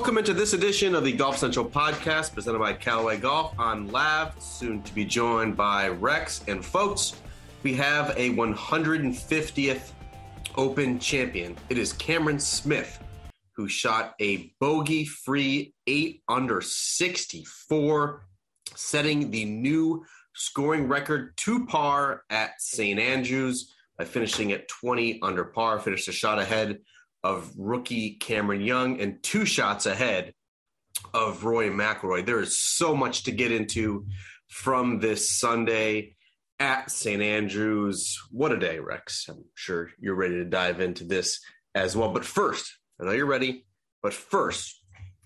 Welcome into this edition of the Golf Central podcast presented by Callaway Golf on Lav, soon to be joined by Rex. And folks, we have a 150th Open champion. It is Cameron Smith, who shot a bogey free 8 under 64, setting the new scoring record to par at St. Andrews by finishing at 20 under par, finished a shot ahead of rookie Cameron Young and two shots ahead of Rory McIlroy. There is so much to get into from this Sunday at St. Andrews. What a day, Rex. I'm sure you're ready to dive into this as well. But first, I know you're ready, but first,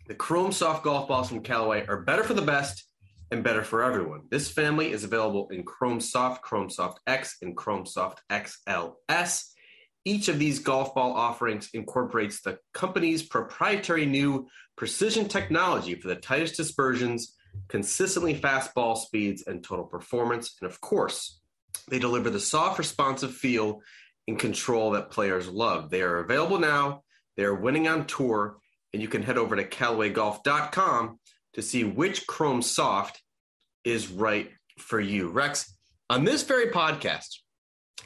the Chrome Soft golf balls from Callaway are better for the best and better for everyone. This family is available in Chrome Soft, Chrome Soft X, and Chrome Soft XLS. Each of these golf ball offerings incorporates the company's proprietary new precision technology for the tightest dispersions, consistently fast ball speeds, and total performance. And of course, they deliver the soft, responsive feel and control that players love. They are available now, they are winning on tour, and you can head over to CallawayGolf.com to see which Chrome Soft is right for you. Rex, on this very podcast,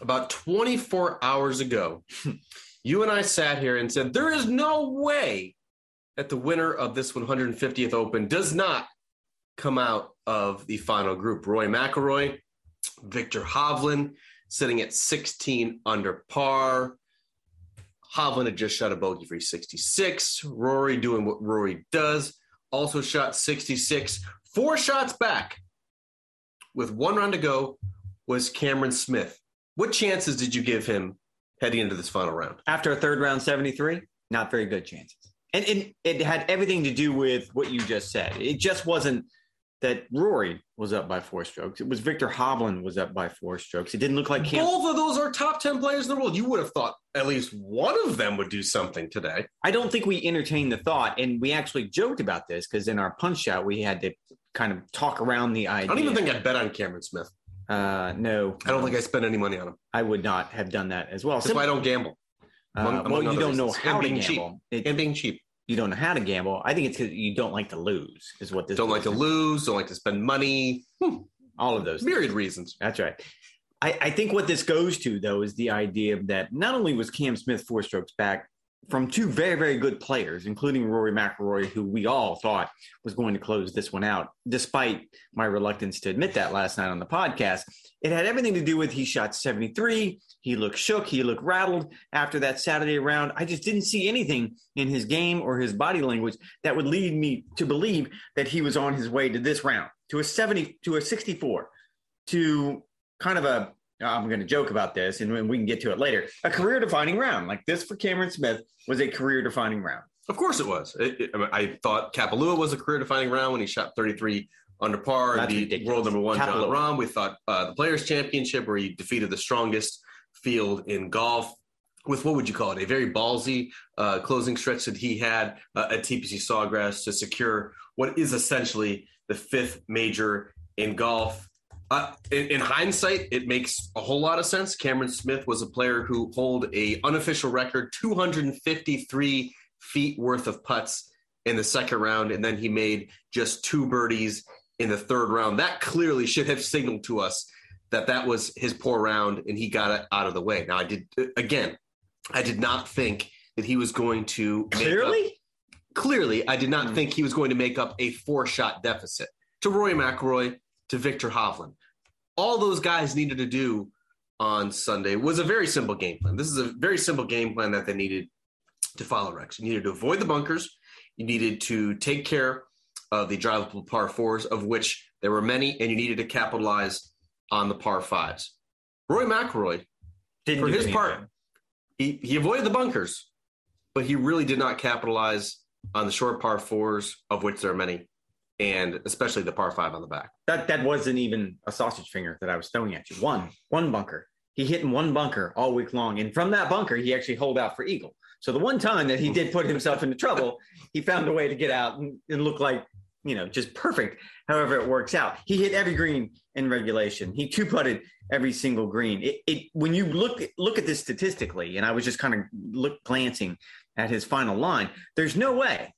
about 24 hours ago, you and I sat here and said, There is no way that the winner of this 150th Open does not come out of the final group. Rory McIlroy, Viktor Hovland sitting at 16 under par. Hovland had just shot a bogey for 66. Rory doing what Rory does, also shot 66. Four shots back with one round to go was Cameron Smith. What chances did you give him heading into this final round? After a third round 73, not very good chances. And it, it had everything to do with what you just said. It just wasn't that Rory was up by four strokes. It was Viktor Hovland was up by four strokes. It didn't look like Cam- both of those are top ten players in the world. You would have thought at least one of them would do something today. I don't think we entertained the thought, and we actually joked about this because in our punch out we had to kind of talk around the idea. I don't even think I bet on Cameron Smith. Uh, no, I don't think I spent any money on them. I would not have done that as well. That's why I don't gamble. Among, uh, well, you don't know how to gamble. Cheap. It, and being cheap. You don't know how to gamble. I think it's because you don't like to lose. Is what this don't like to lose. Don't like to spend money. Hmm. All of those myriad things. reasons. That's right. I, I think what this goes to though is the idea that not only was Cam Smith four strokes back from two very, very good players, including Rory McIlroy, who we all thought was going to close this one out, despite my reluctance to admit that last night on the podcast. It had everything to do with he shot 73. He looked shook. He looked rattled after that Saturday round. I just didn't see anything in his game or his body language that would lead me to believe that he was on his way to this round, to a 70, to a 64, to kind of a I'm going to joke about this and we can get to it later. A career defining round like this for Cameron Smith was a career defining round. Of course it was. It, it, I thought Kapalua was a career defining round when he shot 33 under par the world number one Kapalua. Jon Rahm. We thought uh, the Players Championship where he defeated the strongest field in golf with what would you call it? A very ballsy uh, closing stretch that he had uh, at TPC Sawgrass to secure what is essentially the fifth major in golf. Uh, in, in, hindsight, it makes a whole lot of sense. Cameron Smith was a player who hold a unofficial record 253 feet worth of putts in the second round, and then he made just two birdies in the third round. That clearly should have signaled to us that that was his poor round, and he got it out of the way. Now, I did again. I did not think that he was going to clearly. Up, clearly, I did not mm. think he was going to make up a four-shot deficit to Rory McIlroy to Viktor Hovland. All those guys needed to do on Sunday was a very simple game plan. This is a very simple game plan that they needed to follow, Rex. You needed to avoid the bunkers. You needed to take care of the drivable par fours, of which there were many, and you needed to capitalize on the par fives. Rory McIlroy, Didn't for his part, he, he avoided the bunkers, but he really did not capitalize on the short par fours, of which there are many and especially the par five on the back. That that wasn't even a sausage finger that I was throwing at you. One one bunker. He hit in one bunker all week long, and from that bunker, he actually holed out for eagle. So the one time that he did put himself into trouble, he found a way to get out and, and look like you know just perfect. However, it works out. He hit every green in regulation. He two putted every single green. It, it when you look look at this statistically, and I was just kind of look glancing at his final line. There's no way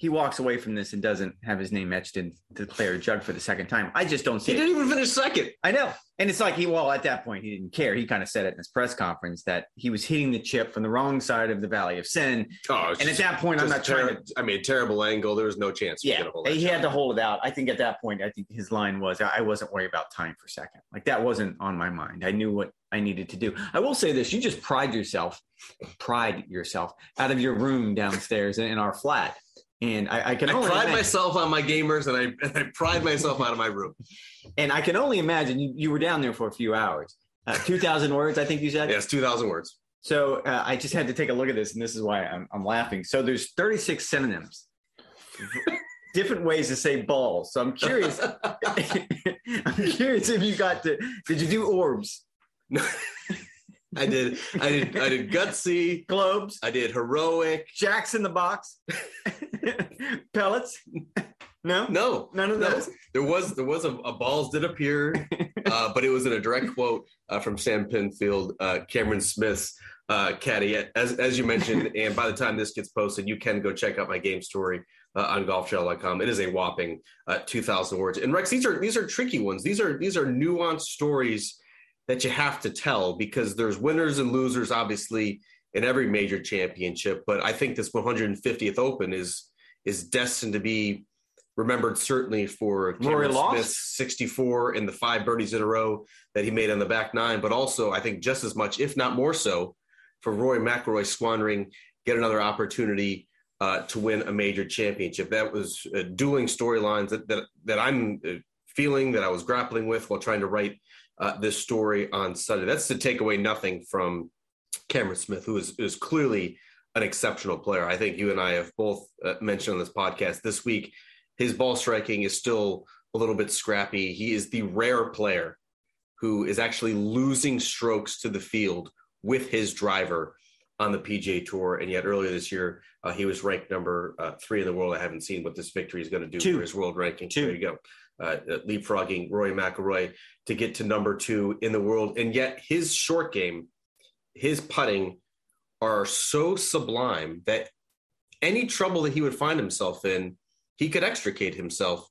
he walks away from this and doesn't have his name etched in the claret jug for the second time. I just don't see he it. didn't even finish second. I know. And it's like he, well, at that point, he didn't care. He kind of said it in his press conference that he was hitting the chip from the wrong side of the Valley of Sin. Oh, And at that point, I'm not trying to. I mean, terrible angle. There was no chance. Yeah, he had to hold it out. I think at that point, I think his line was, I wasn't worried about time for second. Like that wasn't on my mind. I knew what I needed to do. I will say this you just pride yourself, pride yourself out of your room downstairs in our flat. And I, I can I only pride imagine- myself on my gamers, and I and I pride myself out of my room. and I can only imagine you, you were down there for a few hours. Uh, 2,000 words, I think you said. Yes, two thousand words. So uh, I just had to take a look at this, and this is why I'm, I'm laughing. So there's 36 synonyms, different ways to say balls. So I'm curious. I'm curious if you got to. Did you do orbs, I did. I did. I did gutsy. globes, I did heroic. jacks in the box, pellets? No, No, none of no. those. There was there was a, a balls did appear, uh, but it was in a direct quote uh, from Sam Pinfold, uh, Cameron Smith's uh, caddy, as as you mentioned. and by the time this gets posted, you can go check out my game story uh, on golfchannel.com. It is a whopping uh, two thousand words. And Rex, these are these are tricky ones. These are these are nuanced stories that you have to tell because there's winners and losers, obviously, in every major championship. But I think this 150th Open is is destined to be remembered certainly for Rory? Smith's 64 and the five birdies in a row that he made on the back nine, but also I think just as much, if not more so, for Rory McIlroy squandering get another opportunity uh, to win a major championship. That was uh, dueling storylines that, that that I'm uh, feeling that I was grappling with while trying to write uh, this story on Sunday. That's to take away nothing from Cameron Smith, who is is clearly an exceptional player. I think you and I have both uh, mentioned on this podcast this week. His ball striking is still a little bit scrappy. He is the rare player who is actually losing strokes to the field with his driver on the PGA Tour. And yet earlier this year, uh, he was ranked number uh, three in the world. I haven't seen what this victory is going to do Two. for his world ranking. Two. There you go. Uh, leapfrogging Rory McIlroy to get to number two in the world. And yet his short game, his putting are so sublime that any trouble that he would find himself in, he could extricate himself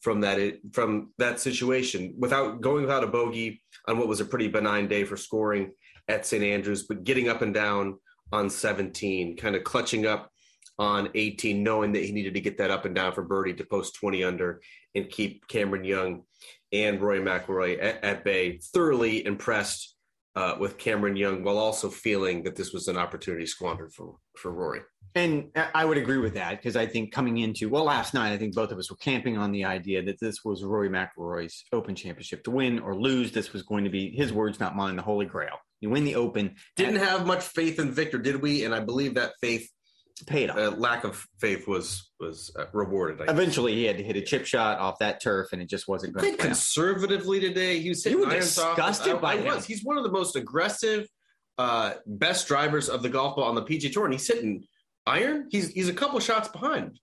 from that from that situation without going without a bogey on what was a pretty benign day for scoring at St Andrews, but getting up and down on 17, kind of clutching up on 18, knowing that he needed to get that up and down for birdie to post 20 under and keep Cameron Young and Rory McIlroy at, at bay. Thoroughly impressed uh, with Cameron Young, while also feeling that this was an opportunity squandered for for Rory. And I would agree with that because I think coming into well last night, I think both of us were camping on the idea that this was Rory McIlroy's Open Championship to win or lose. This was going to be his words, not mine, the Holy Grail. You win the Open, Didn't have much faith in Viktor, did we? And I believe that faith, paid off. uh, lack of faith, was was uh, rewarded. I Eventually, he had to hit a chip shot off that turf, and it just wasn't going played to play. out. conservatively today. He was hitting You were off. disgusted I, by I him. was. He's one of the most aggressive, uh, best drivers of the golf ball on the PGA Tour, and he's hitting iron. He's he's a couple shots behind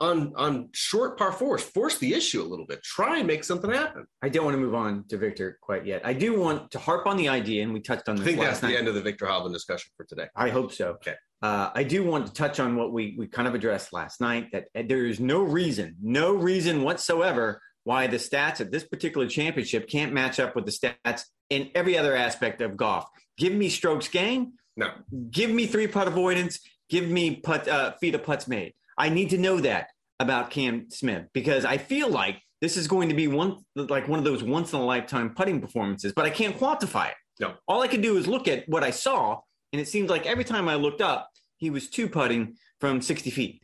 on on, short par fours. Force the issue a little bit. Try and make something happen. I don't want to move on to Viktor quite yet. I do want to harp on the idea, and we touched on this. I think that's last the end of the Viktor Hovland discussion for today. I hope so. Okay. Uh, I do want to touch on what we we kind of addressed last night that there is no reason, no reason whatsoever why the stats at this particular championship can't match up with the stats in every other aspect of golf. Give me strokes gained, No, give me three putt avoidance, give me putt uh, feet of putts made. I need to know that about Cam Smith because I feel like this is going to be one like one of those once in a lifetime putting performances, but I can't quantify it. No. All I can do is look at what I saw, and it seems like every time I looked up, he was two putting from 60 feet.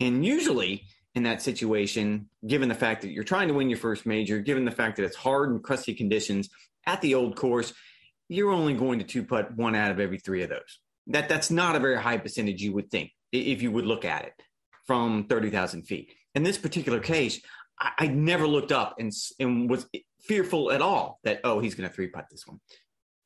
And usually in that situation, given the fact that you're trying to win your first major, given the fact that it's hard and crusty conditions at the old course, you're only going to two putt one out of every three of those. That that's not a very high percentage you would think if you would look at it from 30,000 feet. In this particular case, I, I never looked up and, and was fearful at all that, oh, he's going to three putt this one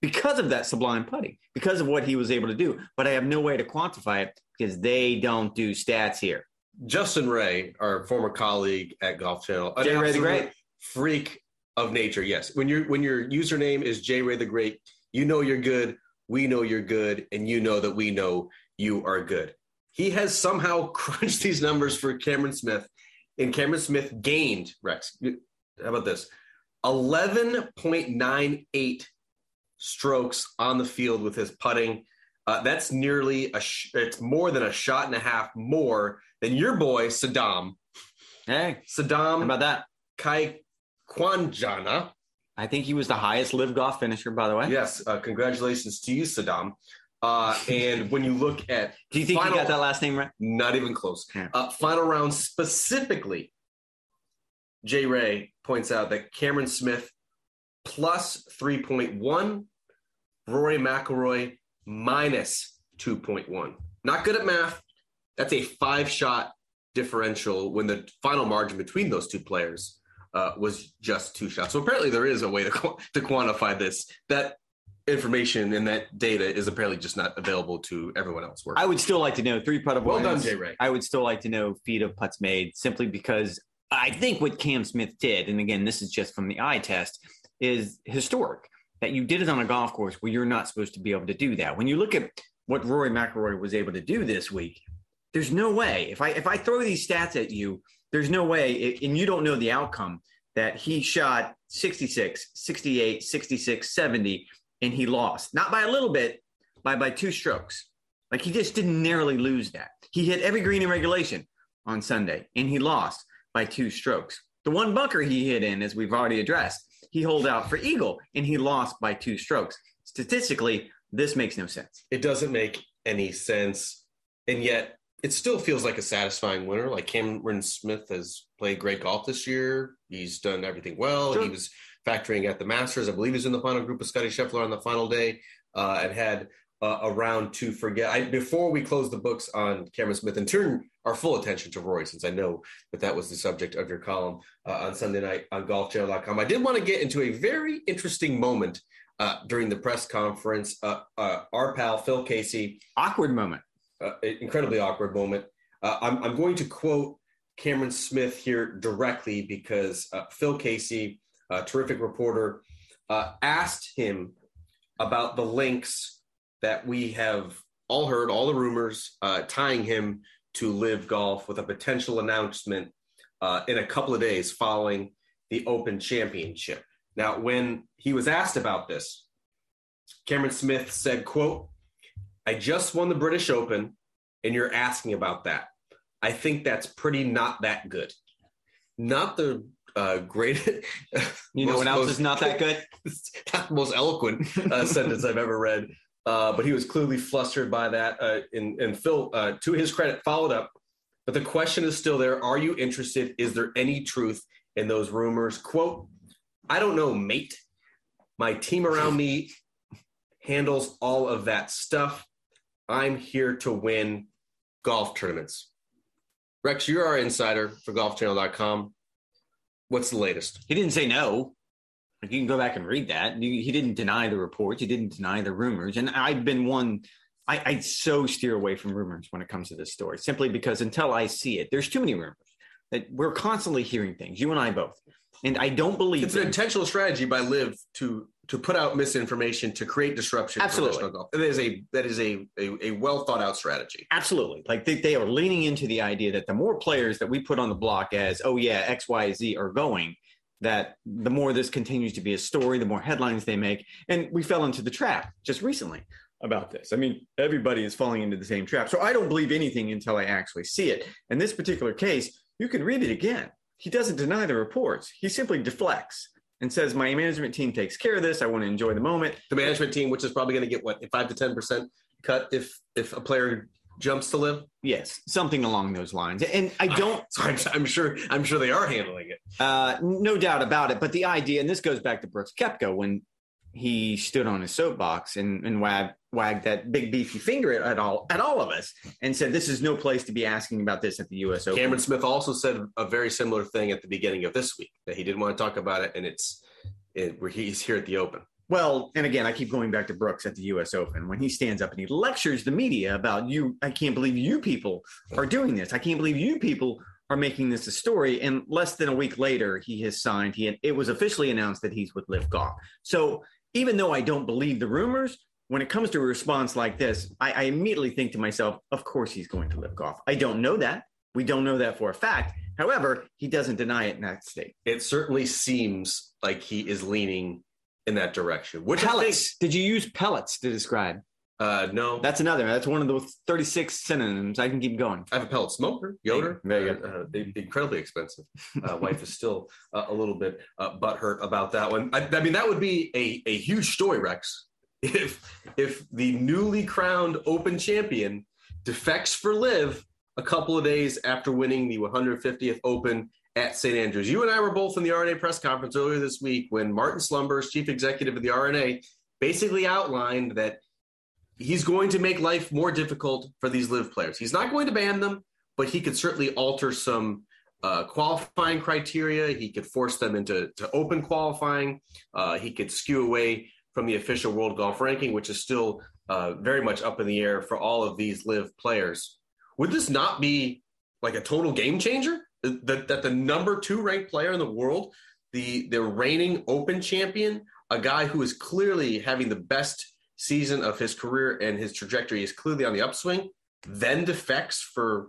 because of that sublime putting, because of what he was able to do. But I have no way to quantify it because they don't do stats here. Justin Ray, our former colleague at Golf Channel, an Jay Ray the Great. freak of nature. Yes, when your when your username is J Ray the Great, you know you're good. We know you're good, and you know that we know you are good. He has somehow crunched these numbers for Cameron Smith, and Cameron Smith gained Rex. How about this? 11.98 strokes on the field with his putting. Uh, that's nearly a. Sh- it's more than a shot and a half more than your boy Sadom. Hey, Sadom how about that? Kai Kwanjana. I think he was the highest LIV golf finisher, by the way. Yes, uh, congratulations to you, Sadom. Uh, and when you look at Do you think final, you got that last name right? Not even close. Uh, final round specifically, Jay Ray points out that Cameron Smith plus 3.1, Rory McIlroy minus 2.1. Not good at math. That's a five shot differential when the final margin between those two players uh, was just two shots. So apparently there is a way to, qu- to quantify this. That information and that data is apparently just not available to everyone else. Working. I would still like to know three putt well done. Jay Ray. I would still like to know feet of putts made simply because I think what Cam Smith did, and again, this is just from the eye test, is historic. That you did it on a golf course where you're not supposed to be able to do that. When you look at what Rory McIlroy was able to do this week, there's no way. If I if I throw these stats at you, there's no way, and you don't know the outcome that he shot 66, 68, 66, 70, and he lost. Not by a little bit, by by two strokes. Like he just didn't narrowly lose that. He hit every green in regulation on Sunday, and he lost by two strokes. The one bunker he hit in, as we've already addressed, he holed out for eagle, and he lost by two strokes. Statistically, this makes no sense. It doesn't make any sense. And yet it still feels like a satisfying winner. Like Cameron Smith has played great golf this year. He's done everything well. Sure. He was factoring at the Masters. I believe he's in the final group of Scotty Scheffler on the final day uh, and had uh, a round to forget. I, before we close the books on Cameron Smith and turn our full attention to Rory, since I know that that was the subject of your column uh, on Sunday night on golfchannel.com, I did want to get into a very interesting moment uh, during the press conference. Uh, uh, our pal Phil Casey Awkward moment. Uh, incredibly awkward moment. Uh, I'm, I'm going to quote Cameron Smith here directly because uh, Phil Casey, a terrific reporter, uh, asked him about the links that we have all heard, all the rumors uh, tying him to LIV golf with a potential announcement uh, in a couple of days following the Open Championship. Now, when he was asked about this, Cameron Smith said, quote, I just won the British Open, and you're asking about that. I think that's pretty not that good. Not the uh, great. You know what else most- is not that good? not the most eloquent uh, sentence I've ever read. Uh, but he was clearly flustered by that. Uh, and, and Phil, uh, to his credit, followed up. But the question is still there. Are you interested? Is there any truth in those rumors? Quote, I don't know, mate. My team around me handles all of that stuff. I'm here to win golf tournaments. Rex, you're our insider for golfchannel.com. What's the latest? He didn't say no. Like you can go back and read that. He didn't deny the reports. He didn't deny the rumors. And I've been one. I, I so steer away from rumors when it comes to this story, simply because until I see it, there's too many rumors. That we're constantly hearing things. You and I both. And I don't believe It's an them. intentional strategy by LIV to to put out misinformation to create disruption. Absolutely. That is a that is a a, a well thought out strategy. Absolutely. Like they, they are leaning into the idea that the more players that we put on the block as, oh, yeah, X, Y, Z are going, that the more this continues to be a story, the more headlines they make. And we fell into the trap just recently about this. I mean, everybody is falling into the same trap. So I don't believe anything until I actually see it. In this particular case, you can read it again. He doesn't deny the reports, he simply deflects and says, My management team takes care of this. I want to enjoy the moment. The management team, which is probably going to get what five to ten percent cut if if a player jumps to LIV. Yes, something along those lines. And I don't So I'm, I'm sure I'm sure they are handling it. Uh, no doubt about it. But the idea, and this goes back to Brooks Koepka when he stood on his soapbox and, and wagged, wagged that big beefy finger at, at all at all of us and said, "This is no place to be asking about this at the U.S. Open." Cameron Smith also said a very similar thing at the beginning of this week that he didn't want to talk about it, and it's it, where he's here at the Open. Well, and again, I keep going back to Brooks at the U.S. Open when he stands up and he lectures the media about you. I can't believe you people are doing this. I can't believe you people are making this a story. And less than a week later, he has signed. He had, it was officially announced that he's with LIV Golf. So even though I don't believe the rumors, when it comes to a response like this, I, I immediately think to myself, of course he's going to LIV Golf. I don't know that. We don't know that for a fact. However, he doesn't deny it in that state. It certainly seems like he is leaning in that direction. Which pellets? Think, Did you use pellets to describe? Uh, no, that's another. That's one of the 36 synonyms. I can keep going. I have a pellet smoker, Yoder. Very good. Uh, they, incredibly expensive. Uh, wife is still uh, a little bit uh, butthurt about that one. I, I, mean, that would be a, a huge story, Rex, if if the newly crowned Open champion defects for LIV a couple of days after winning the 150th Open at St. Andrews. You and I were both in the R&A press conference earlier this week when Martin Slumbers, chief executive of the R&A, basically outlined that he's going to make life more difficult for these LIV players. He's not going to ban them, but he could certainly alter some uh, qualifying criteria. He could force them into to open qualifying. Uh, he could skew away from the official world golf ranking, which is still uh, very much up in the air for all of these LIV players. Would this not be like a total game changer? That, that the number two ranked player in the world, the the reigning Open champion, a guy who is clearly having the best season of his career and his trajectory is clearly on the upswing, then defects for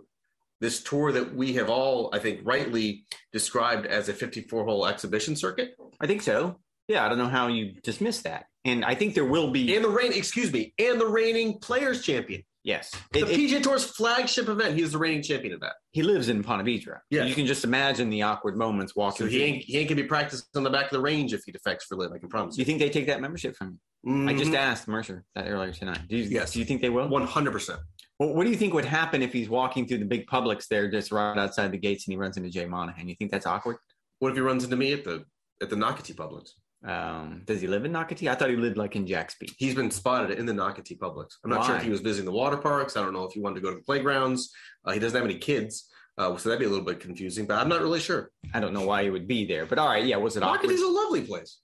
this tour that we have all, I think, rightly described as a 54 hole exhibition circuit? I think so. Yeah, I don't know how you dismiss that. And I think there will be. And the reign, excuse me, and the reigning players champion. Yes. The it, PGA Tour's flagship event. He is the reigning champion of that. He lives in Ponte Vedra. Yeah. You can just imagine the awkward moments walking. So he ain't, he ain't going to be practicing on the back of the range if he defects for LIV. I can promise you. Do you think they take that membership from you? Mm-hmm. I just mm-hmm. asked Mercer that earlier tonight. Do you, yes. Do you think they will? 100%. Well, what do you think would happen if he's walking through the big Publix there just right outside the gates and he runs into Jay Monahan? You think that's awkward? What if he runs into me at the at the Nocatee Publix? Um, does he live in Nocatee? I thought he lived like in Jaxby. He's been spotted in the Nocatee Publix. I'm not Why? sure if he was visiting the water parks. I don't know if he wanted to go to the playgrounds. Uh, he doesn't have any kids. Uh, so that'd be a little bit confusing, but I'm not really sure. I don't know why he would be there, but all right, yeah. Was it awkward? Nocatee's a lovely place.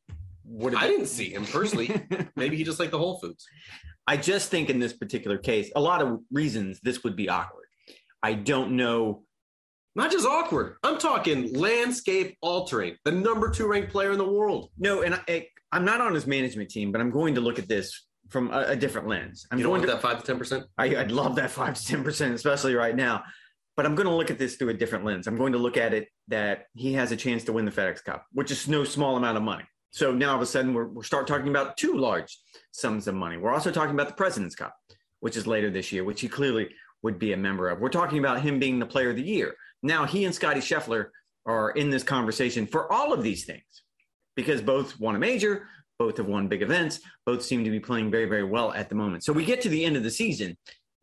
I didn't see him personally. Maybe he just liked the Whole Foods. I just think in this particular case, a lot of reasons this would be awkward. I don't know not just awkward. I'm talking landscape altering. The number two ranked player in the world. No, and I, am not on his management team, but I'm going to look at this from a, a different lens. I'm you going to that five to ten percent. I'd love that five to ten percent, especially right now. But I'm going to look at this through a different lens. I'm going to look at it that he has a chance to win the FedEx Cup, which is no small amount of money. So now all of a sudden we're, we're start talking about two large sums of money. We're also talking about the President's Cup, which is later this year, which he clearly would be a member of. We're talking about him being the player of the year. Now he and Scotty Scheffler are in this conversation for all of these things because both won a major, both have won big events, both seem to be playing very, very well at the moment. So we get to the end of the season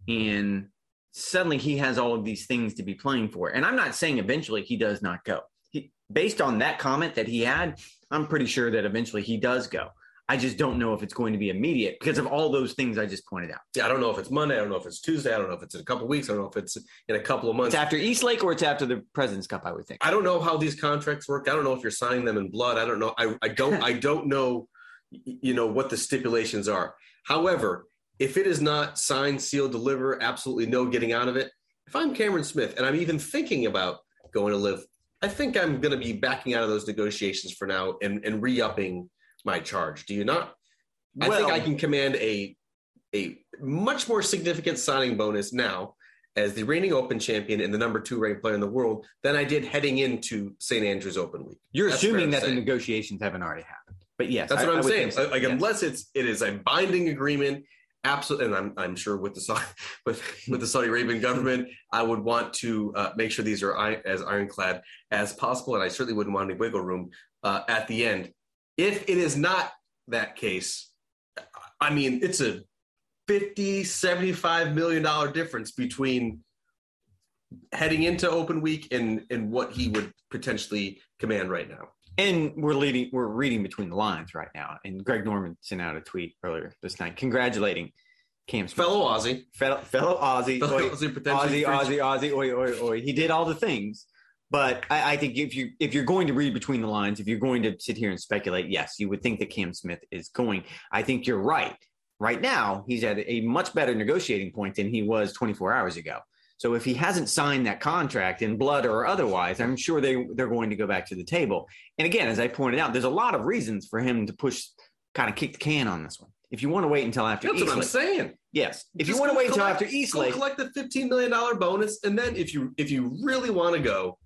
and suddenly he has all of these things to be playing for. And I'm not saying eventually he does not go. He, based on that comment that he had, I'm pretty sure that eventually he does go. I just don't know if it's going to be immediate because of all those things I just pointed out. Yeah, I don't know if it's Monday. I don't know if it's Tuesday. I don't know if it's in a couple weeks. I don't know if it's in a couple of months. It's after East Lake or it's after the President's Cup. I would think. I don't know how these contracts work. I don't know if you're signing them in blood. I don't know. I, I don't. I don't know. You know what the stipulations are. However, if it is not signed, sealed, deliver, absolutely no getting out of it. If I'm Cameron Smith and I'm even thinking about going to LIV, I think I'm going to be backing out of those negotiations for now and, and re-upping my charge. Do you not? Well, I think I can command a a much more significant signing bonus now as the reigning Open champion and the number two ranked player in the world than I did heading into St. Andrews Open Week. You're That's assuming that the negotiations haven't already happened, but yes, that's I, what I'm saying. So. Like yes. unless it's it is a binding agreement, absolutely, and I'm I'm sure with the with with the Saudi Arabian government, I would want to uh, make sure these are as ironclad as possible, and I certainly wouldn't want any wiggle room uh, at the end. If it is not that case, I mean, it's a 50, 75 million dollar difference between heading into open week and and what he would potentially command right now. And we're leading we're reading between the lines right now. And Greg Norman sent out a tweet earlier this night congratulating Cam Smith. Fellow Aussie. Fellow, fellow Aussie. Fellow Aussie, Aussie, Aussie, Aussie, oi, oi, oi. He did all the things but I, I, think if you if you're going to read between the lines, if you're going to sit here and speculate, yes, you would think that Cam Smith is going. I think you're right. Right now, he's at a much better negotiating point than he was 24 hours ago. So if he hasn't signed that contract in blood or otherwise, I'm sure they they're going to go back to the table. And again, as I pointed out, there's a lot of reasons for him to push, kind of kick the can on this one. if you want to wait until after That's what I'm East Lake, saying. yes, if Just you want to wait until collect- after East Lake, collect the fifteen million dollar bonus, and then if you if you really want to go,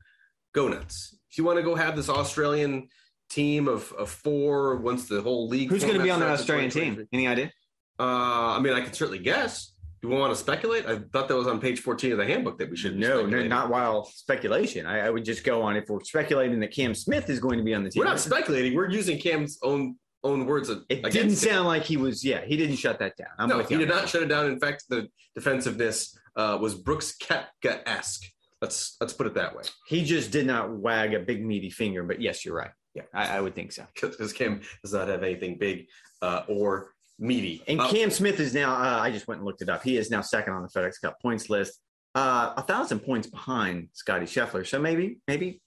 go nuts. If you want to go have this Australian team of, of four once the whole league. who's going to be on that format starts in Australian team? Any idea? Uh, I mean, I can certainly guess. Do we want to speculate? I thought that was on page 14 of the handbook that we should. be No, no, not while speculation. I, I would just go on if we're speculating that Cam Smith is going to be on the team. We're not speculating. We're using Cam's own own words. it didn't him. sound like he was. Yeah, he didn't shut that down. I'm no, he did not shut it down. In fact, the defensiveness uh, was Brooks Koepka esque. Let's let's put it that way. He just did not wag a big meaty finger. But yes, you're right. Yeah. I, I would think so. Because Cam does not have anything big uh, or meaty. And Uh, Cam Smith is now. Uh, I just went and looked it up. He is now second on the FedEx Cup points list. Uh, a thousand points behind Scotty Scheffler. So maybe, maybe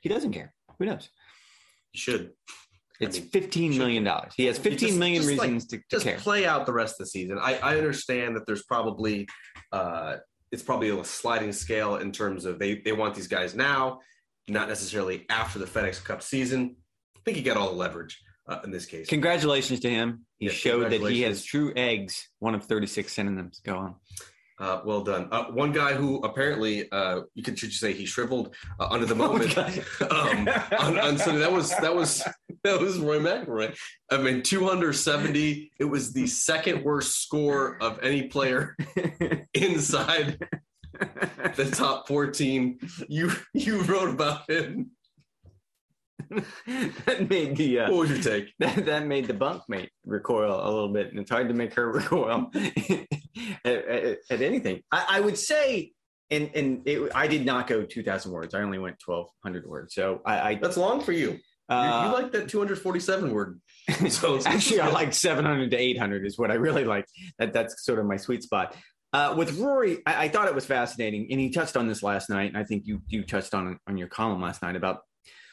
he doesn't care. Who knows? you should It's mean, fifteen million dollars. He has fifteen just- million just like- reasons to, to just care. play out the rest of the season. I, I understand that there's probably uh, it's probably a sliding scale in terms of they they want these guys now, not necessarily after the FedEx Cup season. I think he got all the leverage uh, in this case. Congratulations to him. He showed that he has true eggs. One of thirty-six synonyms. Go on. Uh, well done. Uh, one guy who apparently uh, you could should you say he shriveled uh, under the Oh moment um, on, on Sunday. That was that was that was Rory McIlroy. I mean, 270. It was the second worst score of any player inside the top fourteen. You you wrote about him. that made the uh, What was your take? that, that made the bunkmate recoil a little bit, and it's hard to make her recoil at, at, at anything. I, I would say, and and it, I did not go two thousand words. I only went twelve hundred words. So I, I That's long for you. You- uh, you like that two hundred forty-seven word. So Actually, I like 700 to 800 is what I really like. That that's sort of my sweet spot. Uh, with Rory, I, I thought it was fascinating, and he touched on this last night. And I think you you touched on on your column last night about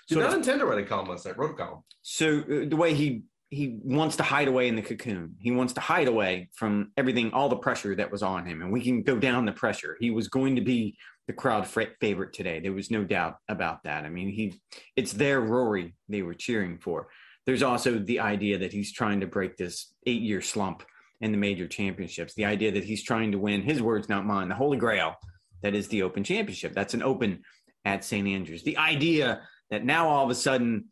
Did not of, intend to write a column last night. Wrote a column. so uh, the way he he wants to hide away in the cocoon. He wants to hide away from everything, all the pressure that was on him, and we can go down the pressure. He was going to be the crowd favorite today. There was no doubt about that. I mean, he it's their Rory they were cheering for. There's also the idea that he's trying to break this eight year slump in the major championships. The idea that he's trying to win his words, not mine, the Holy Grail that is the Open Championship. That's an Open at St Andrews. The idea that now all of a sudden,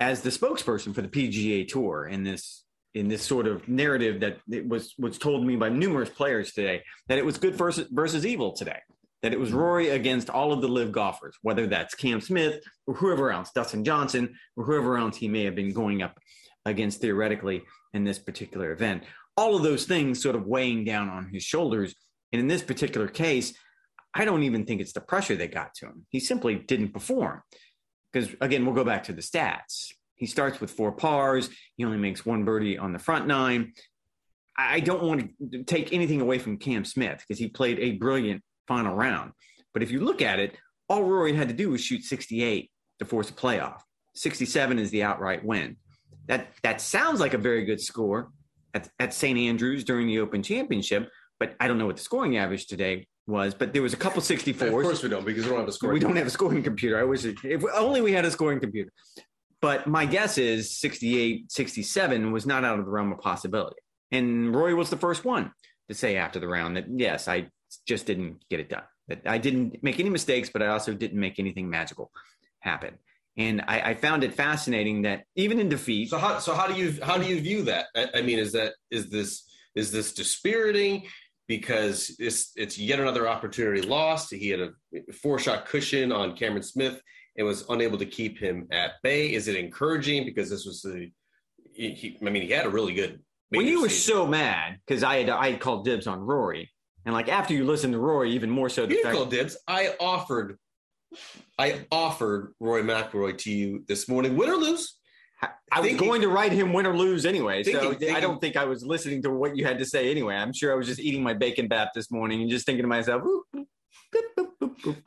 as the spokesperson for the PGA Tour in this in this sort of narrative that it was was told to me by numerous players today that it was good versus, versus evil today. That it was hmm. Rory against all of the LIV golfers, whether that's Cam Smith or whoever else, Dustin Johnson or whoever else he may have been going up against theoretically in this particular event. All of those things sort of weighing down on his shoulders. And in this particular case, I don't even think it's the pressure that got to him. He simply didn't perform. Because again, we'll go back to the stats. He starts with four pars. He only makes one birdie on the front nine. I I don't want to take anything away from Cam Smith because he played a brilliant final round. But if you look at it, all Rory had to do was shoot 68 to force a playoff. 67 is the outright win. That that sounds like a very good score at, at St. Andrews during the Open Championship, but I don't know what the scoring average today was. But there was a couple 64s. Of course we don't because we don't have a score. We don't have a scoring computer. I wish it, if only we had a scoring computer. But my guess is 68, 67 was not out of the realm of possibility. And Rory was the first one to say after the round that, yes, I just didn't get it done. That I didn't make any mistakes, but I also didn't make anything magical happen. And I, I found it fascinating that even in defeat, So how so how do you how do you view that? I, I mean, is that is this is this dispiriting because it's it's yet another opportunity lost? He had a four shot cushion on Cameron Smith and was unable to keep him at bay. Is it encouraging because this was the he, I mean, he had a really good. major you were season. so mad because I had I had called dibs on Rory, and like after you listened to Rory, even more so you the didn't fact dibs. I offered I offered Rory McIlroy to you this morning, win or lose. I was Thinking- going to write him win or lose anyway. so Thinking- I don't think I was listening to what you had to say anyway. I'm sure I was just eating my bacon bath this morning and just thinking to myself.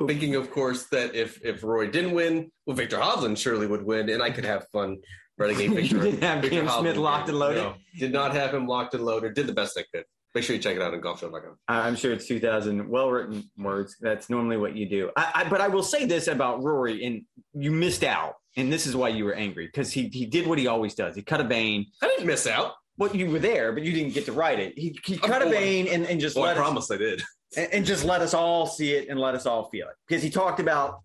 Thinking, of course, that if if Rory didn't win, well, Viktor Hovland surely would win, and I could have fun relegate You Viktor. didn't have Viktor Cam Smith locked and loaded? No, did not have him locked and loaded. Did the best I could. Make sure you check it out on golfchannel.com. I'm sure it's 2,000 well written words. That's normally what you do. I, I, but I will say this about Rory, and you missed out. And this is why you were angry because he, he did what he always does. He cut a vein. I didn't miss out. Well, you were there, but you didn't get to write it. He, he cut a vein and, and just Well, I us, promise I did. and, and just let us all see it and let us all feel it because he talked about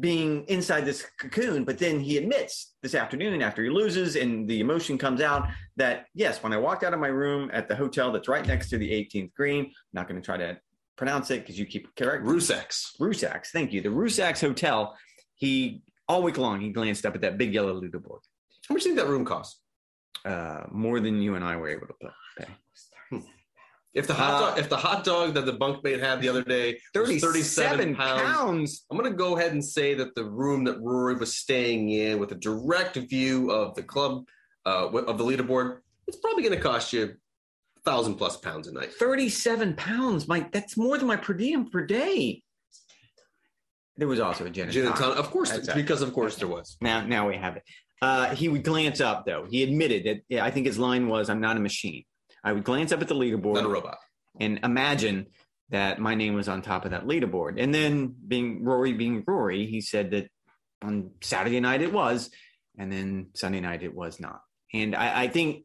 being inside this cocoon, but then he admits this afternoon after he loses and the emotion comes out that yes, when I walked out of my room at the hotel that's right next to the 18th green, I'm not going to try to pronounce it because you keep correct. Rusex. Rusacks, thank you. The Rusacks Hotel. He all week long he glanced up at that big yellow leaderboard. How much do you think that room cost? Uh, more than you and I were able to pay. If the hot Uh, dog, if the hot dog that the bunkmate had the other day was 37, 37 pounds. pounds, I'm going to go ahead and say that the room that Rory was staying in with a direct view of the club, uh, of the leaderboard, it's probably going to cost you a thousand plus pounds a night. 37 pounds. Mike, that's more than my per diem per day. There was also a gin and Gin and tonic. Of course, That's because of course there was. Now, now we have it. Uh, he would glance up, though. He admitted that yeah, I think his line was, "I'm not a machine." I would glance up at the leaderboard Not a robot. and imagine that my name was on top of that leaderboard. And then, being Rory, being Rory, he said that on Saturday night it was, and then Sunday night it was not. And I, I think,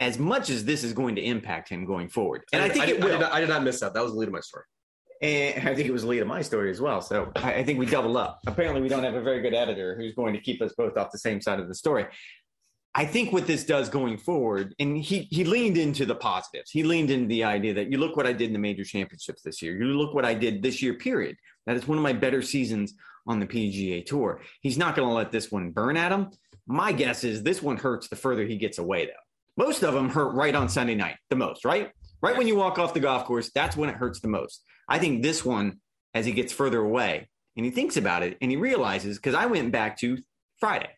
as much as this is going to impact him going forward, and I, think did- it will. did not, I did not miss that. That was the lead of my story. And I think it was the lead of my story as well. So I, I think we double up. Apparently, we don't have a very good editor who's going to keep us both off the same side of the story. I think what this does going forward, and he he leaned into the positives. He leaned into the idea that you look what I did in the major championships this year. You look what I did this year. Period. That is one of my better seasons on the PGA Tour. He's not going to let this one burn at him. My guess is this one hurts the further he gets away, though. Most of them hurt right on Sunday night, the most, right? Right when you walk off the golf course, that's when it hurts the most. I think this one, as he gets further away and he thinks about it and he realizes, because I went back to Friday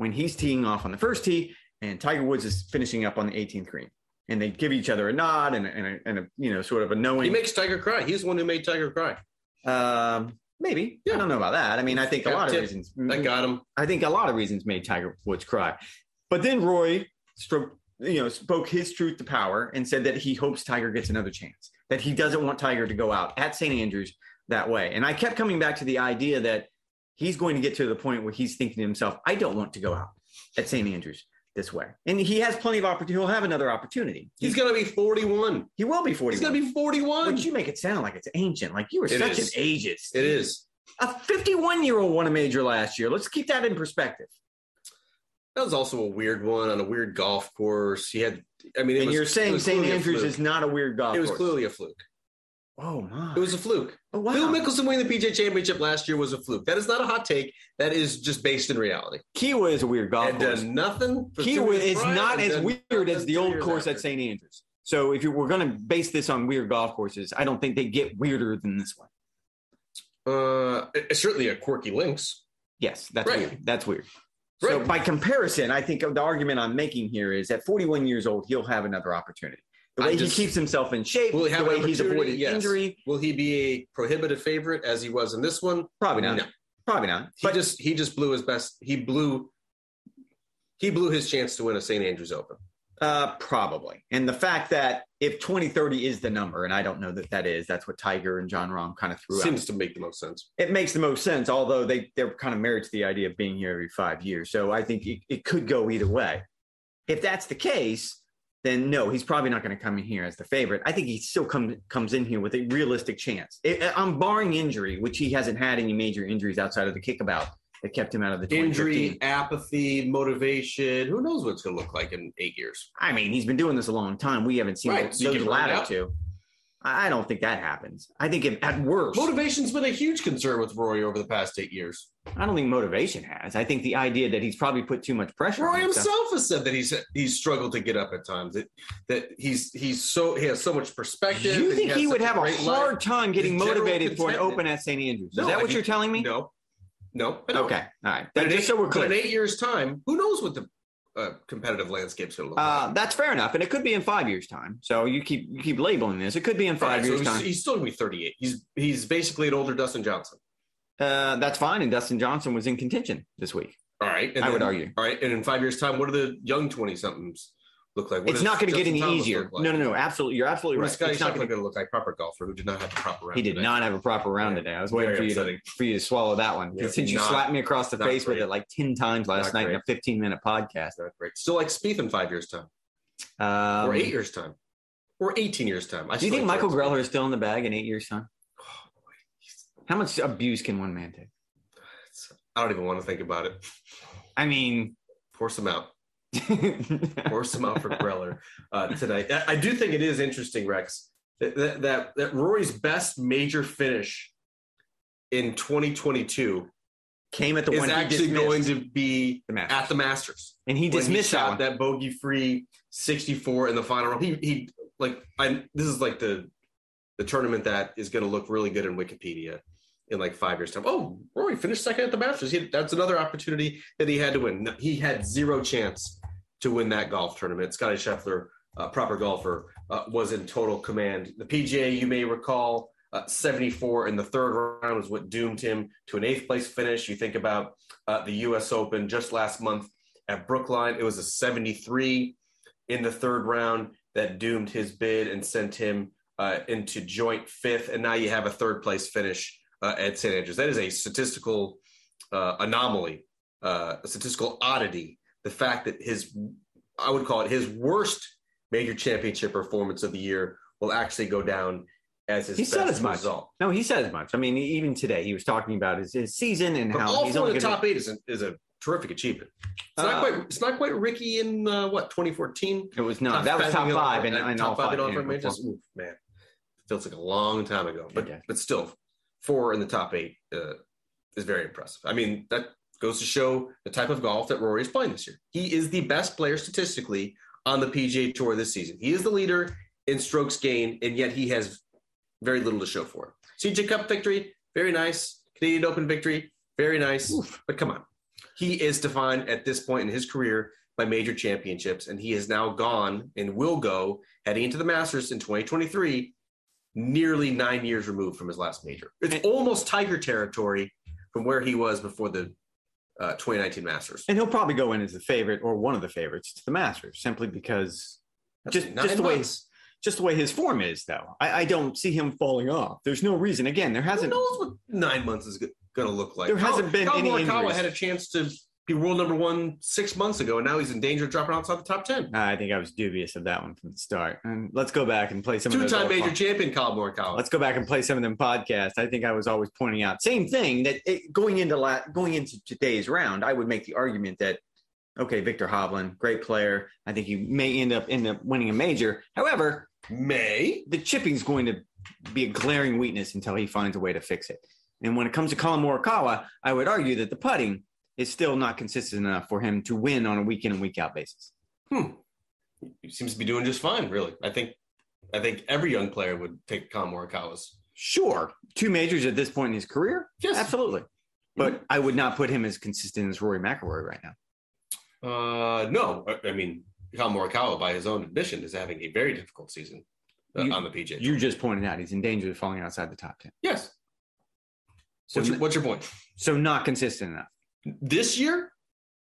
when he's teeing off on the first tee and Tiger Woods is finishing up on the 18th green. And they give each other a nod and a, and a, and a you know, sort of a knowing. He makes Tiger cry. He's the one who made Tiger cry. um, maybe. I don't know about that. I mean, I think a lot of reasons. That got him. I think a lot of reasons made Tiger Woods cry. But then Rory stroke, you know, spoke his truth to power and said that he hopes Tiger gets another chance, that he doesn't want Tiger to go out at St. Andrews that way. And I kept coming back to the idea that he's going to get to the point where he's thinking to himself, I don't want to go out at St. Andrews this way. And he has plenty of opportunity. He'll have another opportunity. He's going to be 41. he will be 41. He's going to be 41. But you make it sound like it's ancient. Like you were It such is. an ageist. It is. A 51 year old won a major last year. Let's keep that in perspective. That was also a weird one on a weird golf course. He had, I mean, it and was, you're saying St. Andrews is not a weird golf It was course. clearly a fluke. Oh my! It was a fluke. oh, wow. Phil Mickelson winning the PGA Championship last year was a fluke. That is not a hot take. That is just based in reality. Kiawah is a weird golf and course. done nothing. for Kiawah is not as weird as the old course after. at St. Andrews. So if you were going to base this on weird golf courses, I don't think they get weirder than this one. Uh, it's certainly a quirky links. Yes, that's Right. weird. That's weird. So by comparison, I think the argument I'm making here is at 41 years old, he'll have another opportunity. The way just- he keeps himself in shape, Will he have the way he's avoided Yes. injury, Will he be a prohibitive favorite as he was in this one? probably not. No. Probably not. He But just he just blew his best. He blew he blew his chance to win a St. Andrews Open. Uh, probably. And the fact that if 2030 is the number, and I don't know that that is, that's what Tiger and Jon Rahm kind of threw out. Seems to make the most sense. It makes the most sense, although they, they're kind of married to the idea of being here every five years. So I think it, it could go either way. If that's the case, then no, he's probably not going to come in here as the favorite. I think he still come, comes in here with a realistic chance. I'm barring injury, which he hasn't had any major injuries outside of the kickabout that kept him out of the Injury, apathy, motivation. Who knows what it's going to look like in eight years? I mean, he's been doing this a long time. We haven't seen Right, those so two. I I don't think that happens. I think if, at worst, Motivation's been a huge concern with Rory over the past eight years. I don't think motivation has. I think the idea that he's probably put too much pressure Rory on himself. himself has said that he's he's struggled to get up at times. That that he's he's so he has so much perspective. You think has he would have a hard life. time getting His motivated for an open at St. Andrews? Is No, that I what think- you're telling me? No, no. Okay. All right. But just eight, so we're but in eight years' time, who knows what the uh, competitive landscape's going to look Uh, like? that's fair enough, and it could be in five years' time. So you keep you keep labeling this. It could be in five right, so years' he's, time. he's still going to be 38. He's he's basically an older Dustin Johnson. Uh, that's fine. And Dustin Johnson was in contention this week. All right, and I would argue. All right, and in five years' time, what are the young 20 somethings look like? What it's not going to get any Thomas easier. like? No, no, no. Absolutely, you're absolutely What right. Scotty It's not going to look like? Proper golfer who did not have the proper round. He did today. not have a proper round Yeah. today. I was waiting Very for you to for you to swallow that one. Yeah, Since you not- slapped me across the face with it like ten times last Not night in a 15 minute podcast. Not great. Still like Spieth in five years' time. Um, or eight years time, or eighteen years time. I Do you think Michael Greller is still in the bag in eight years' time? How much abuse can one man take? I don't even want to think about it. I mean, Force him out. Force some for Greller uh, tonight. I, I do think it is interesting, Rex, that, that that that Rory's best major finish in 2022 came at the is one he actually going to be the at the Masters. and he dismissed that shot one. that bogey free 64 in the final round. He he like I this is like the the tournament that is going to look really good in Wikipedia in like five years time. Oh, Rory finished second at the Masters. He, that's another opportunity that he had to win. He had zero chance to win that golf tournament. Scottie Scheffler, uh, proper golfer, uh, was in total command. The PGA, you may recall, uh, 74 in the third round was what doomed him to an eighth place finish. You think about uh, the U.S. Open just last month at Brookline, it was a 73 in the third round that doomed his bid and sent him uh, into joint fifth. And now you have a third place finish uh, at St. Andrews. That is a statistical anomaly, a statistical oddity. The fact that his, I would call it his worst major championship performance of the year will actually go down as his He best said as much. result. No, he said as much. I mean, even today he was talking about his, his season and But how all he's only the gonna- top eight is a, is a terrific achievement. It's not Uh, quite. It's not quite Rickie in uh, what 2014. It was not. That was top five in, uh, in top all five five. in all yeah, five majors. Oof, man, feels like a long time ago, but Okay. but still, four in the top eight uh, is very impressive. I mean, that goes to show the type of golf that Rory is playing this year. He is the best player statistically on the PGA Tour this season. He is the leader in strokes gained, and yet he has very little to show for it. CJ Cup victory, very nice. Canadian Open victory, very nice. But come on, he is defined at this point in his career by major championships, and he has now gone and will go heading into the Masters in 2023, nearly nine years removed from his last major. It's almost Tiger territory from where he was before the uh, 2019 Masters. And he'll probably go in as the favorite or one of the favorites to the Masters, simply because That's just just the way months. just the way his form is, though. I, I don't see him falling off. There's no reason. Again, there hasn't. knows what nine months is going to look like? There hasn't been Colin any Morikawa had a chance to be world number one six months ago, and now he's in danger of dropping outside the top 10. I think I was dubious of that one from the start. And let's go back and play some of Two-time major pod- champion Colin Morikawa. Let's go back and play some of them podcasts. I think I was always pointing out same thing that it, going into la- going into today's round, I would make the argument that okay, Viktor Hovland, great player. I think he may end up end up winning a major. However, May the chipping's going to be a glaring weakness until he finds a way to fix it. And when it comes to Colin Morikawa, I would argue that the putting is still not consistent enough for him to win on a week in and week out basis. Hmm. He seems to be doing just fine. Really, I think I think every young player would take Colin Morikawa's. Sure, two majors at this point in his career, Yes. absolutely. But I would not put him as consistent as Rory McIlroy right now. Uh, no, I- mean Colin Morikawa, by his own admission, is having a very difficult season uh, You- on the PGA. You just pointed out he's in danger of falling outside the top ten. yes. So, What's your, what's your point? so not consistent enough. This year,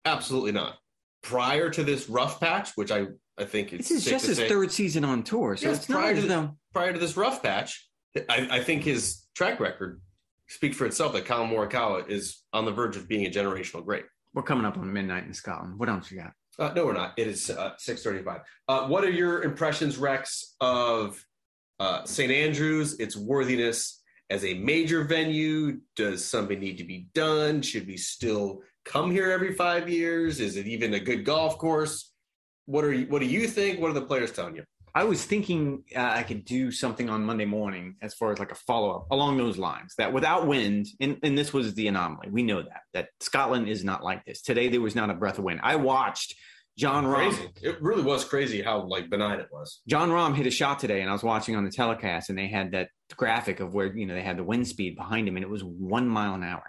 absolutely not. Prior to this rough patch, which I I think This is just his say, third season on tour, so Yes, it's prior as to- though prior to this rough patch, I, I think his track record speaks for itself. That Colin Morikawa is on the verge of being a generational great. we're coming up on midnight in Scotland. What else you got? Uh, no, we're not. It is uh, six thirty-five. Uh, what are your impressions, Rex, of uh, St. Andrews? Its worthiness as a major venue? Does something need to be done? Should we still come here every five years? Is it even a good golf course? What are you? What do you think? What are the players telling you? I was thinking uh, I could do something on Monday morning as far as like a follow up along those lines. That without wind, and, and this was the anomaly. We know that that Scotland is not like this. Today there was not a breath of wind. I watched Jon Rahm. Crazy. It really was crazy how like benign it was. Jon Rahm hit a shot today, and I was watching on the telecast, and they had that graphic of where you know they had the wind speed behind him, and it was one mile an hour.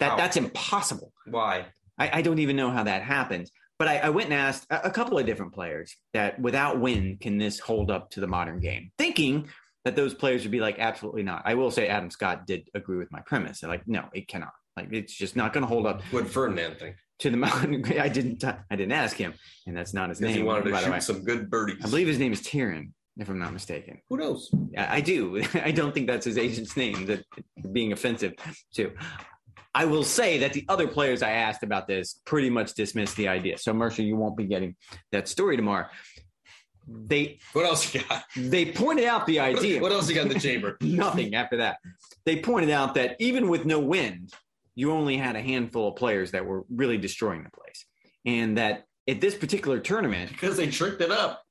That Wow. that's impossible. Why? I, I don't even know how that happened. But I, I went and asked a, a couple of different players that without wind, can this hold up to the modern game? Thinking that those players would be like, absolutely not. I will say Adam Scott did agree with my premise. They're like, no, it cannot. Like it's just not going to hold up What Ferdinand think? To the mountain. I didn't. I didn't ask him, and that's not his Because he name. wanted to shoot some good birdies. I believe his name is Tyrion, if I'm not mistaken. Who knows? I, I do. I don't think that's his agent's name. That being offensive too. I will say that the other players I asked about this pretty much dismissed the idea. So, Mercer, you won't be getting that story tomorrow. they What else you got? they pointed out the idea. What else you got in the chamber? Nothing after that. They pointed out that even with no wind, you only had a handful of players that were really destroying the place, and that at this particular tournament, Because they tricked it up.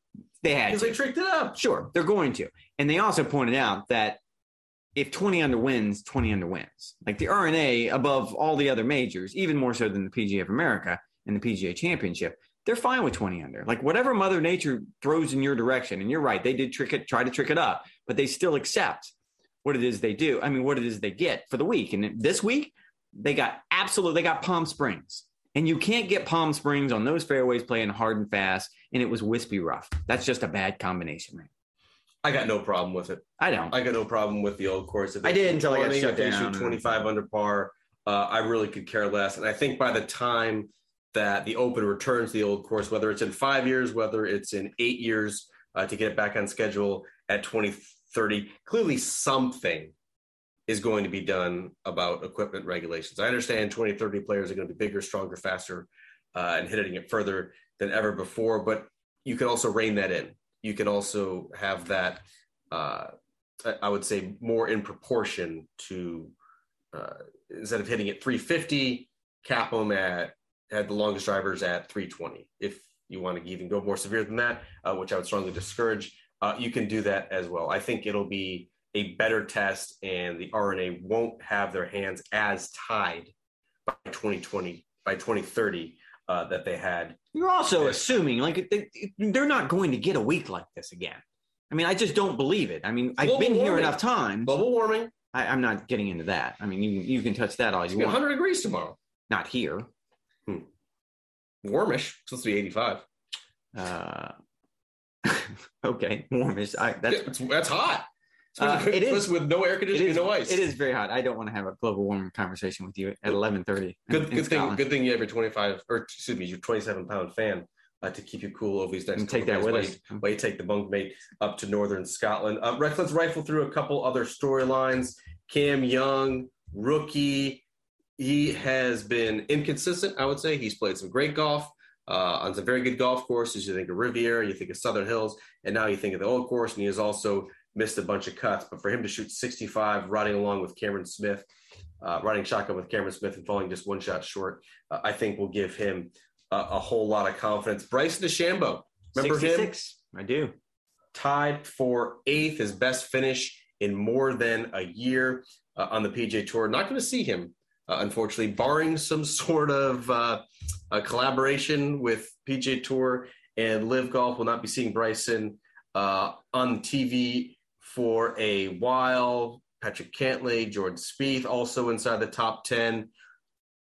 they had Because they tricked it up. Sure, they're going to. And they also pointed out that if 20 under wins, 20 under wins. Like the R&A above all the other majors, even more so than the PGA of America and the PGA Championship, they're fine with 20 under. Like whatever Mother Nature throws in your direction, and you're right, they did trick it, try to trick it up, but they still accept what it is they do. I mean, what it is they get for the week. And this week, they got absolute, they got Palm Springs. And you can't get Palm Springs on those fairways playing hard and fast, and it was wispy rough. That's just a bad combination, man. I got no problem with it. I don't. I got no problem with the old course. If I they did shoot until I got shut if they down. shoot 25 under par. Uh, I really could care less. And I think by the time that the Open returns to the old course, whether it's in five years, whether it's in eight years uh, to get it back on schedule at 2030, clearly something is going to be done about equipment regulations. I understand 2030 players are going to be bigger, stronger, faster, uh, and hitting it further than ever before, but you can also rein that in. You can also have that uh, I- would say more in proportion to uh, instead of hitting at 350, cap them at had the longest drivers at 320. If you want to even go more severe than that, uh, which I would strongly discourage, uh, you can do that as well. I think it'll be a better test, and the R&A won't have their hands as tied by 2020 by 2030 uh, that they had You're also assuming like they, they're not going to get a week like this again. I mean, I just don't believe it. I mean, I've Global been here enough times. global warming. I, I'm not getting into that. I mean, you you can touch that all you want. 100 degrees tomorrow. Not here. Warmish. It's supposed to be 85. Uh, okay, warmish. I, that's Yeah, that's hot. Uh, it is. With no air conditioning, is. no ice. It is very hot. I don't want to have a global warming conversation with you at 11:30. Good, in good thing. Scotland. Good thing you have your twenty-five, or excuse me, your twenty-seven pound fan uh, to keep you cool over these next. And take that with days us. while you- While you take the bunkmate up to northern Scotland. Uh, Rex, let's rifle through a couple other storylines. Cam Young, rookie, he has been inconsistent. I would say he's played some great golf. Uh, on some very good golf courses, you think of Riviera, you think of Southern Hills, and now you think of the old course, and he has also missed a bunch of cuts. But for him to shoot 65, riding along with Cameron Smith, uh, riding shotgun with Cameron Smith and falling just one shot short, uh, I think will give him a, a whole lot of confidence. Bryson DeChambeau, remember him? I do. Tied for eighth, his best finish in more than a year uh, on the PGA Tour. Not going to see him, uh, unfortunately, barring some sort of uh, a collaboration with PGA Tour and LIV Golf. Will not be seeing Bryson uh, on TV for a while. Patrick Cantlay, Jordan Spieth, also inside the top 10.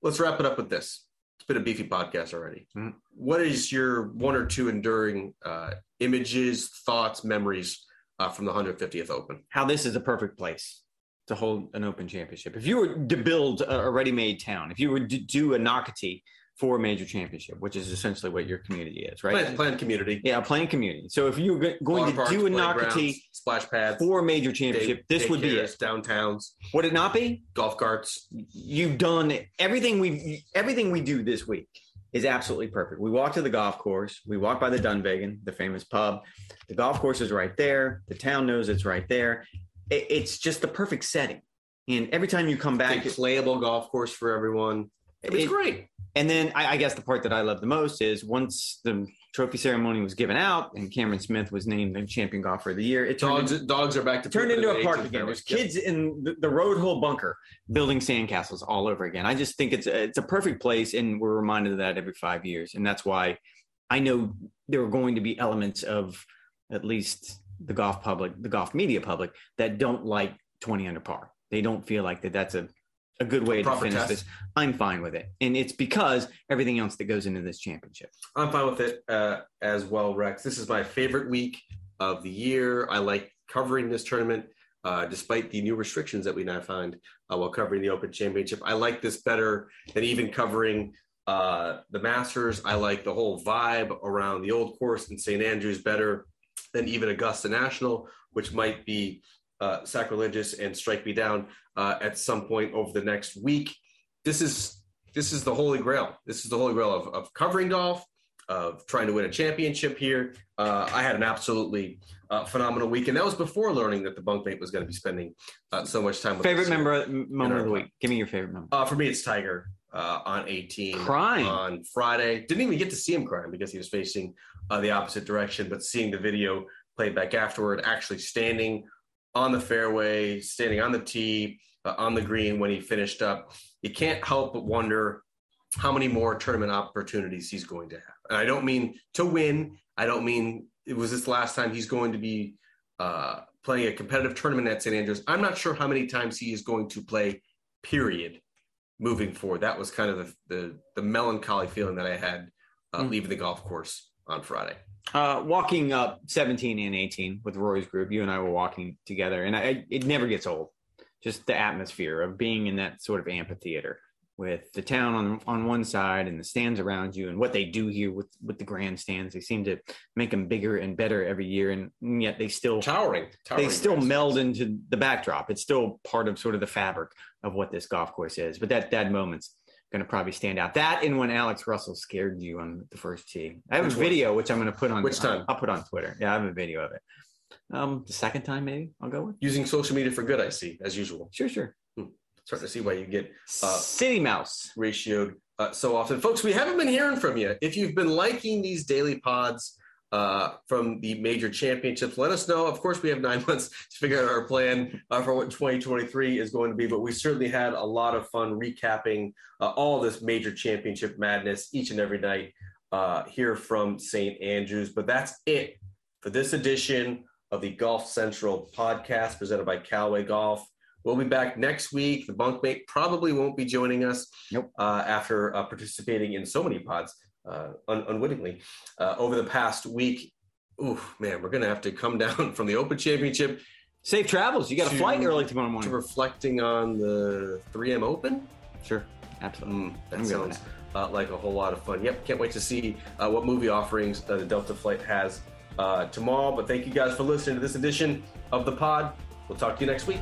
Let's wrap it up with this. It's been a beefy podcast already. Mhm. What is your one or two enduring uh, images, thoughts, memories uh, from the 150th Open? How this is a perfect place to hold an open championship. If you were to build a, a ready-made town, if you were to do a Nocatee for a major championship, which is essentially what your community is, right? Planned, planned community. Yeah, playing community. So if you're go- going water to do a Nocatee splash pad for a major championship, day- this would be it. Downtowns, Would it not be? golf carts. You've done everything we everything we do this week is absolutely perfect. We walk to the golf course. We walk by the Dunvegan, the famous pub. The golf course is right there. The town knows it's right there. It- it's just the perfect setting. And every time you come back, it's A playable golf course for everyone. It's it- great. And then I, I guess the part that I love the most is once the trophy ceremony was given out and Cameron Smith was named the champion golfer of the year, it turned, Dogs, dogs are back to turned into a park again. There's Yep. kids in the, the road hole bunker building sandcastles all over again. I just think it's a, it's a perfect place, and we're reminded of that every five years, and that's why I know there are going to be elements of at least the golf public, the golf media public, that don't like 20 under par. They don't feel like that that's a a good way to finish test. this. I'm fine with it, and it's because everything else that goes into this championship. I'm fine with it uh, as well, Rex. This is my favorite week of the year. I like covering this tournament, uh, despite the new restrictions that we now find uh, while covering the Open Championship. I like this better than even covering uh, the Masters. I like the whole vibe around the old course in St. Andrews better than even Augusta National, which might be uh, sacrilegious and strike me down uh, at some point over the next week. This is this is the holy grail. This is the holy grail of, of covering golf, of trying to win a championship here. Uh, I had an absolutely uh, phenomenal week, and that was before learning that the bunkmate was going to be spending uh, so much time. with Favorite member moment of the week. Give me your favorite moment. Uh, for me, it's Tiger uh, on 18 Crying. on Friday. Didn't even get to see him crying because he was facing uh, the opposite direction, but seeing the video played back afterward, actually standing on the fairway, standing on the tee, uh, on the green when he finished up, you can't help but wonder how many more tournament opportunities he's going to have. And I don't mean to win. I don't mean it was this last time he's going to be uh, playing a competitive tournament at St. Andrews. I'm not sure how many times he is going to play, period, moving forward. That was kind of the, the, the melancholy feeling that I had uh, Mm. leaving the golf course on Friday. Uh, walking up 17 and 18 with Rory's group, you and I were walking together, and I, it never gets old. Just the atmosphere of being in that sort of amphitheater with the town on on one side and the stands around you, and what they do here with with the grandstands. They seem to make them bigger and better every year, and yet they still Towering. towering they still meld into the backdrop. It's still part of sort of the fabric of what this golf course is. But that that moment's going to probably stand out. That and when Alex Russell scared you on the first tee. I have Which a one? video which I'm going to put on. Which time? I'll put on Twitter. Yeah, I have a video of it. Um, the second time maybe I'll go with. Using social media for good, I see, as usual. Sure, sure. Starting to see why you get Uh, City Mouse. ratioed uh, so often. Folks, we haven't been hearing from you. If you've been liking these daily pods uh, from the major championships, let us know. Of course, we have nine months to figure out our plan uh, for what 2023 is going to be, but we certainly had a lot of fun recapping uh, all this major championship madness each and every night uh, here from St. Andrews. But that's it for this edition of the Golf Central podcast presented by Callaway Golf. We'll be back next week. The bunkmate probably won't be joining us Nope. uh, after uh, participating in so many pods uh, un- unwittingly uh, over the past week. Ooh, man, we're going to have to come down from the Open Championship Safe travels. You got a To- flight early tomorrow to morning. reflecting on the 3M Open. Sure, absolutely. Mm, that I'm sounds uh, like a whole lot of fun. Yep, can't wait to see uh, what movie offerings uh, the Delta flight has uh, tomorrow. But thank you guys for listening to this edition of the pod. We'll talk to you next week.